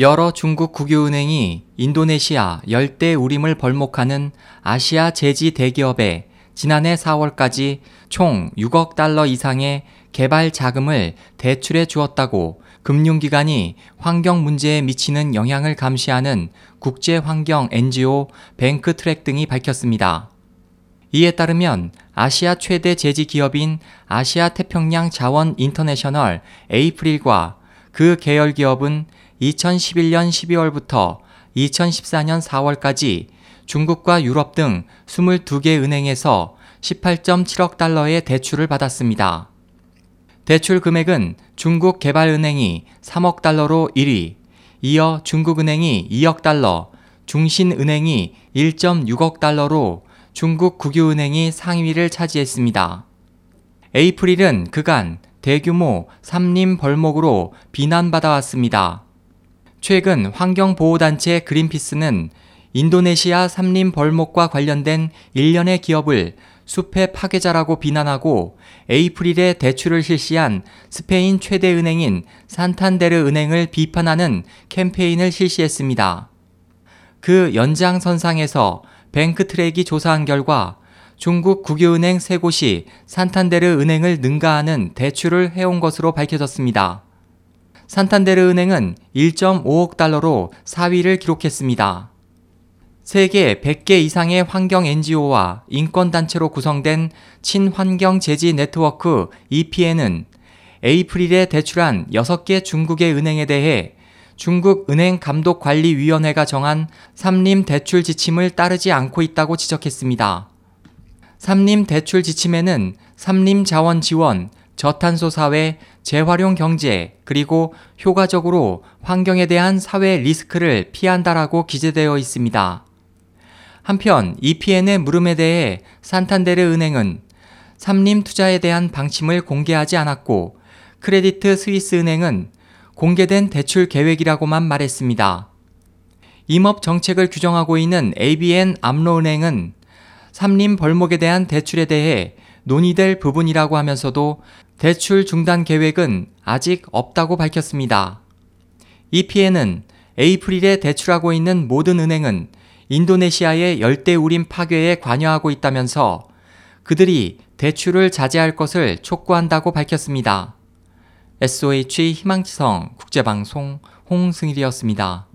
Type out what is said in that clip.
여러 중국 국유은행이 인도네시아 열대 우림을 벌목하는 아시아 제지 대기업에 지난해 4월까지 총 6억 달러 이상의 개발 자금을 대출해 주었다고 금융기관이 환경 문제에 미치는 영향을 감시하는 국제 환경 NGO BankTrack 등이 밝혔습니다. 이에 따르면 아시아 최대 제지 기업인 아시아 태평양 자원 인터내셔널 에이프릴과 그 계열 기업은 2011년 12월부터 2014년 4월까지 중국과 유럽 등 22개 은행에서 18.7억 달러의 대출을 받았습니다. 대출 금액은 중국 개발은행이 3억 달러로 1위, 이어 중국은행이 2억 달러, 중신은행이 1.6억 달러로 중국 국유은행이 상위를 차지했습니다. 에이프릴은 그간 대규모 삼림 벌목으로 비난받아왔습니다. 최근 환경보호단체 그린피스는 인도네시아 삼림 벌목과 관련된 일련의 기업을 숲의 파괴자라고 비난하고 에이프릴에 대출을 실시한 스페인 최대 은행인 산탄데르 은행을 비판하는 캠페인을 실시했습니다. 그 연장선상에서 뱅크트랙이 조사한 결과 중국 국유은행 세 곳이 산탄데르 은행을 능가하는 대출을 해온 것으로 밝혀졌습니다. 산탄데르 은행은 1.5억 달러로 4위를 기록했습니다. 세계 100개 이상의 환경 NGO와 인권단체로 구성된 친환경 제지 네트워크 EPN은 에이프릴에 대출한 6개 중국의 은행에 대해 중국 은행감독관리위원회가 정한 삼림 대출 지침을 따르지 않고 있다고 지적했습니다. 삼림 대출 지침에는 삼림 자원 지원, 저탄소 사회, 재활용 경제, 그리고 효과적으로 환경에 대한 사회 리스크를 피한다라고 기재되어 있습니다. 한편 EPN의 물음에 대해 산탄데르 은행은 삼림 투자에 대한 방침을 공개하지 않았고 크레디트 스위스 은행은 공개된 대출 계획이라고만 말했습니다. 임업 정책을 규정하고 있는 ABN 암로은행은 삼림 벌목에 대한 대출에 대해 논의될 부분이라고 하면서도 대출 중단 계획은 아직 없다고 밝혔습니다. EPN은 APRIL에 대출하고 있는 모든 은행은 인도네시아의 열대 우림 파괴에 관여하고 있다면서 그들이 대출을 자제할 것을 촉구한다고 밝혔습니다. SOH 희망지성 국제방송 홍승일이었습니다.